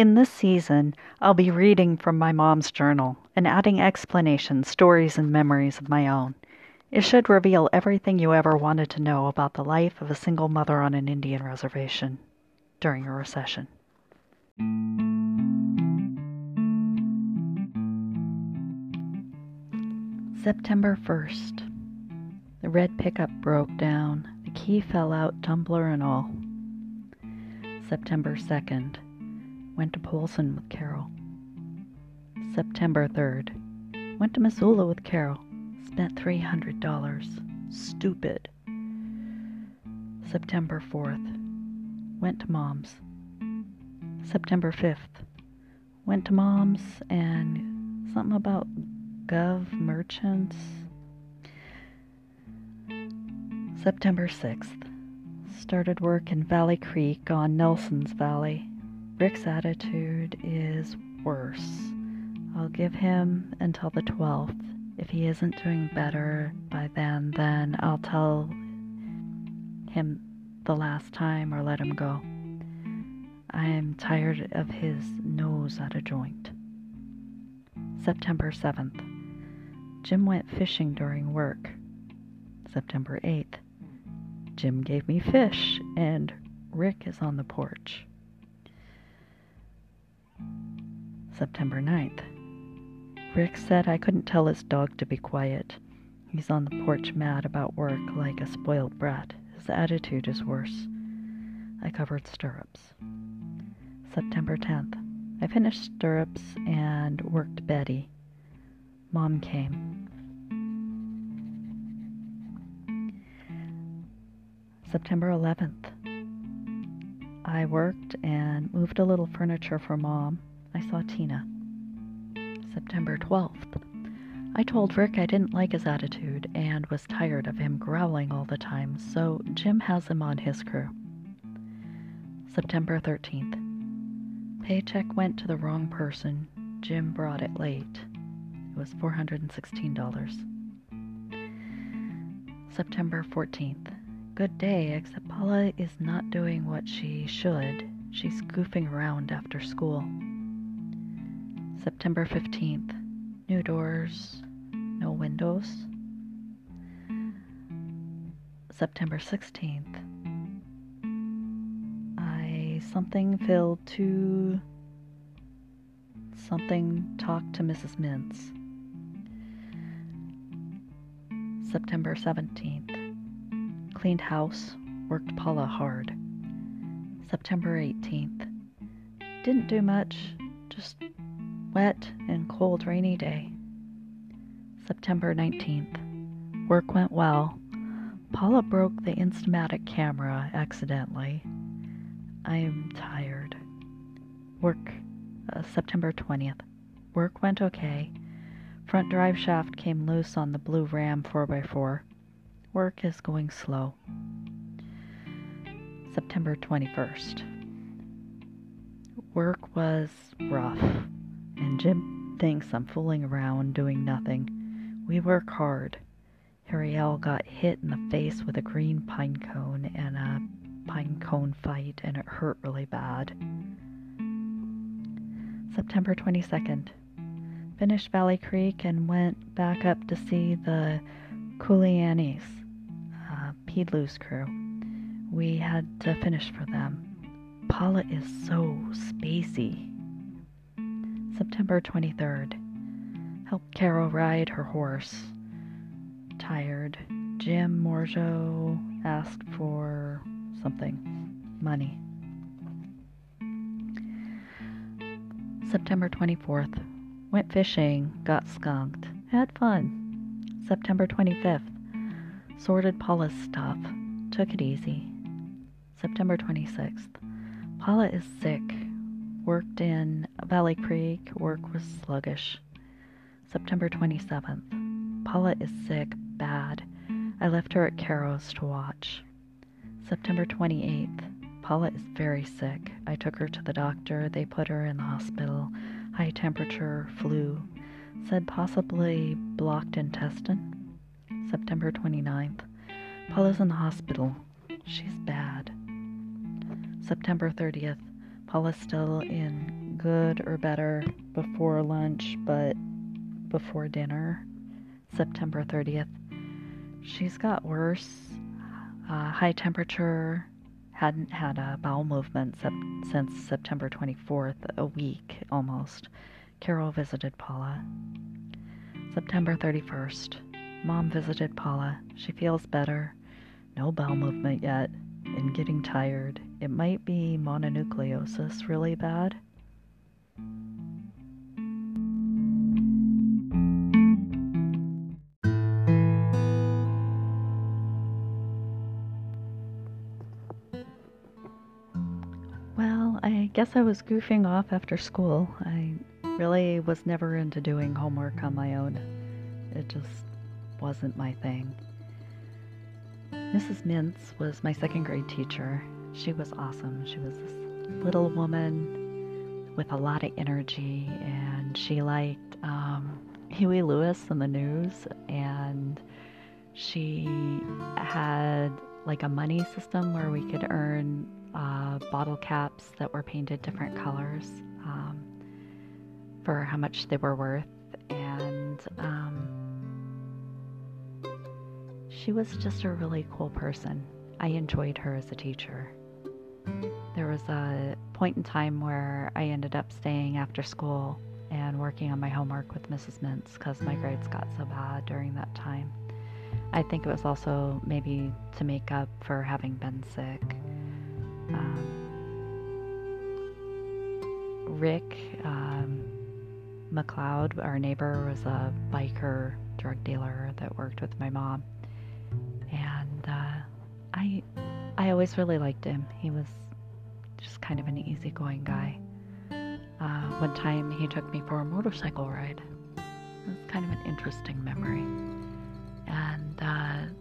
In this season, I'll be reading from my mom's journal and adding explanations, stories, and memories of my own. It should reveal everything you ever wanted to know about the life of a single mother on an Indian reservation during a recession. September 1st. The red pickup broke down. The key fell out, tumbler and all. September 2nd. Went to Polson with Carol. September 3rd. Went to Missoula with Carol. Spent $300. Stupid. September 4th. Went to Mom's. September 5th. Went to Mom's and something about Gov Merchants. September 6th. Started work in Valley Creek on Nelson's Valley. Rick's attitude is worse. I'll give him until the 12th. If he isn't doing better by then, then I'll tell him the last time or let him go. I am tired of his nose at a joint. September 7th. Jim went fishing during work. September 8th. Jim gave me fish, and Rick is on the porch. September 9th. Rick said I couldn't tell his dog to be quiet. He's on the porch mad about work like a spoiled brat. His attitude is worse. I covered stirrups. September 10th. I finished stirrups and worked Betty. Mom came. September 11th. I worked and moved a little furniture for Mom. I saw Tina. September 12th. I told Rick I didn't like his attitude and was tired of him growling all the time, so Jim has him on his crew. September 13th. Paycheck went to the wrong person. Jim brought it late It was $416. September 14th. Good day, except Paula is not doing what she should. She's goofing around after school. September 15th. New doors, no windows. September 16th. I something filled to something talked to Mrs. Mintz. September 17th. Cleaned house, worked Paula hard. September 18th. Didn't do much, just wet and cold rainy day. September 19th. Work went well. Paula broke the Instamatic camera accidentally. I am tired. Work, uh, September 20th. Work went okay. Front drive shaft came loose on the blue Ram 4x4. Work is going slow. September 21st. Work was rough, and Jim thinks I'm fooling around doing nothing. We work hard. Harriel got hit in the face with a green pine cone in a pine cone fight, and it hurt really bad. September 22nd finished Valley Creek and went back up to see the Coulianis, uh, crew. We had to finish for them. Paula is so spacey. September 23rd. Helped Carol ride her horse. Tired. Jim Morjo asked for something. Money. September 24th. Went fishing, got skunked, had fun. September 25th. Sorted Paula's stuff, took it easy. September 26th. Paula is sick. Worked in Valley Creek, work was sluggish. September 27th. Paula is sick, bad. I left her at Caro's to watch. September 28th. Paula is very sick. I took her to the doctor. They put her in the hospital high temperature, flu, said possibly blocked intestine. September 29th. Paula's in the hospital. She's bad. September 30th. Still in good or better before lunch, but before dinner, September 30th, she's got worse. Uh, high temperature, hadn't had a bowel movement sep- since September 24th, a week almost. Carol visited Paula. September 31st, Mom visited Paula. She feels better. No bowel movement yet, and getting tired. It might be mononucleosis really bad. Well, I guess I was goofing off after school. I really was never into doing homework on my own. It just wasn't my thing. Mrs. Mintz was my second grade teacher. She was awesome. She was this little woman with a lot of energy, and she liked um, Huey Lewis and the news, and she had like a money system where we could earn uh, bottle caps that were painted different colors um, for how much they were worth, and um, she was just a really cool person. I enjoyed her as a teacher. There was a point in time where I ended up staying after school and working on my homework with Mrs. Mintz because my grades got so bad during that time. I think it was also maybe to make up for having been sick. Um, Rick um, McLeod, our neighbor, was a biker drug dealer that worked with my mom and uh, I I always really liked him. He was just kind of an easygoing guy. Uh, one time he took me for a motorcycle ride. It was kind of an interesting memory. And uh,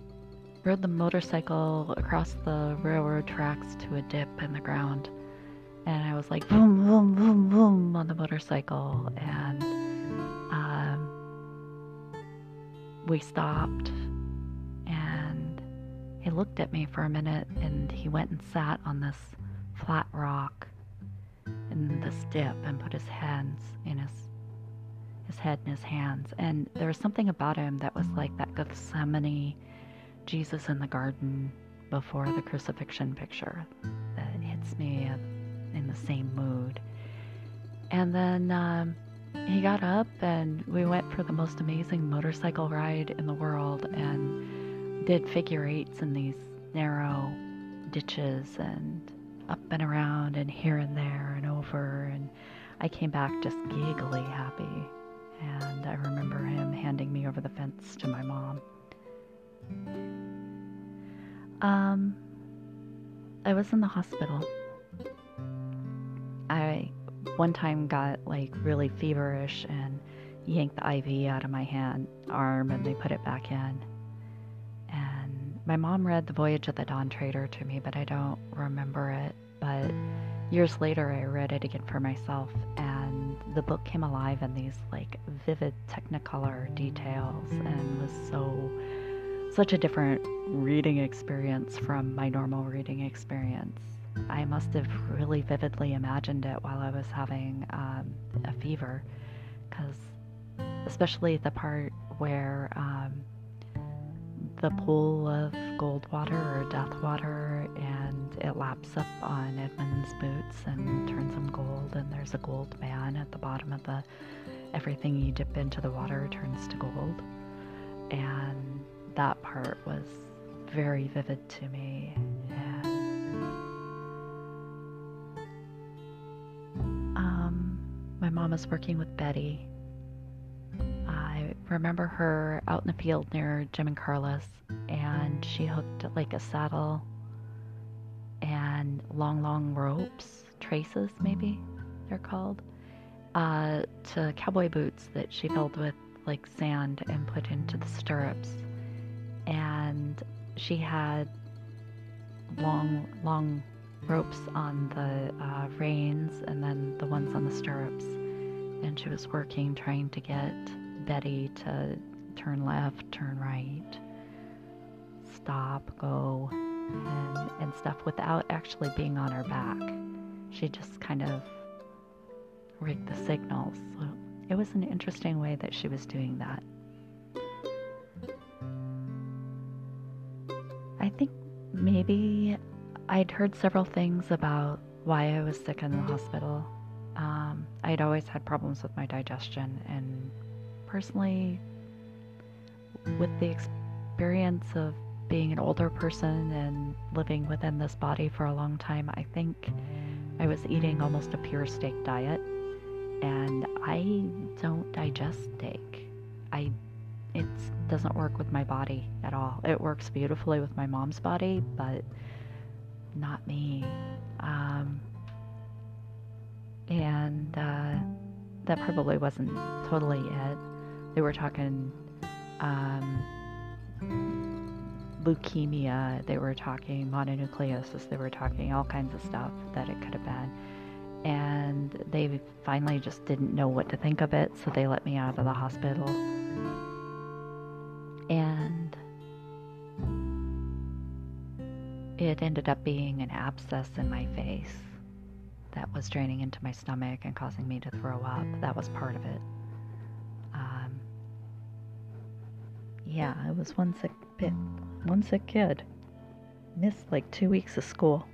rode the motorcycle across the railroad tracks to a dip in the ground. And I was like boom, boom, boom, boom on the motorcycle. And um, we stopped he looked at me for a minute and he went and sat on this flat rock in this dip and put his hands in his his head in his hands. And there was something about him that was like that Gethsemane Jesus in the garden before the crucifixion picture that hits me in the same mood. And then um, he got up and we went for the most amazing motorcycle ride in the world and did figure eights in these narrow ditches and up and around and here and there and over. And I came back just giggly happy. And I remember him handing me over the fence to my mom. Um, I was in the hospital. I one time got like really feverish and yanked the IV out of my hand arm and they put it back in. My mom read The Voyage of the Dawn Treader to me, but I don't remember it. But years later, I read it again for myself, and the book came alive in these like vivid Technicolor details and was so such a different reading experience from my normal reading experience. I must have really vividly imagined it while I was having um, a fever, because especially the part where um, the pool of gold water or death water and it laps up on Edmund's boots and turns them gold and there's a gold man at the bottom of the everything you dip into the water turns to gold. And that part was very vivid to me. And um, my mom is working with Betty remember her out in the field near Jim and Carlos, and she hooked like a saddle and long, long ropes, traces maybe they're called, uh, to cowboy boots that she filled with like sand and put into the stirrups. And she had long, long ropes on the uh, reins and then the ones on the stirrups. And she was working trying to get Betty to turn left, turn right, stop, go, and, and stuff without actually being on her back. She just kind of rigged the signals. So it was an interesting way that she was doing that. I think maybe I'd heard several things about why I was sick in the hospital. Um, I'd always had problems with my digestion, and personally, with the experience of being an older person and living within this body for a long time, I think I was eating almost a pure steak diet, and I don't digest steak. I it doesn't work with my body at all. It works beautifully with my mom's body, but not me. Um, and uh, that probably wasn't totally it. They were talking um, leukemia, they were talking mononucleosis, they were talking all kinds of stuff that it could have been. And they finally just didn't know what to think of it, so they let me out of the hospital. And it ended up being an abscess in my face that was draining into my stomach and causing me to throw up. That was part of it. Um, yeah, I was one sick bit, one sick kid. Missed like two weeks of school.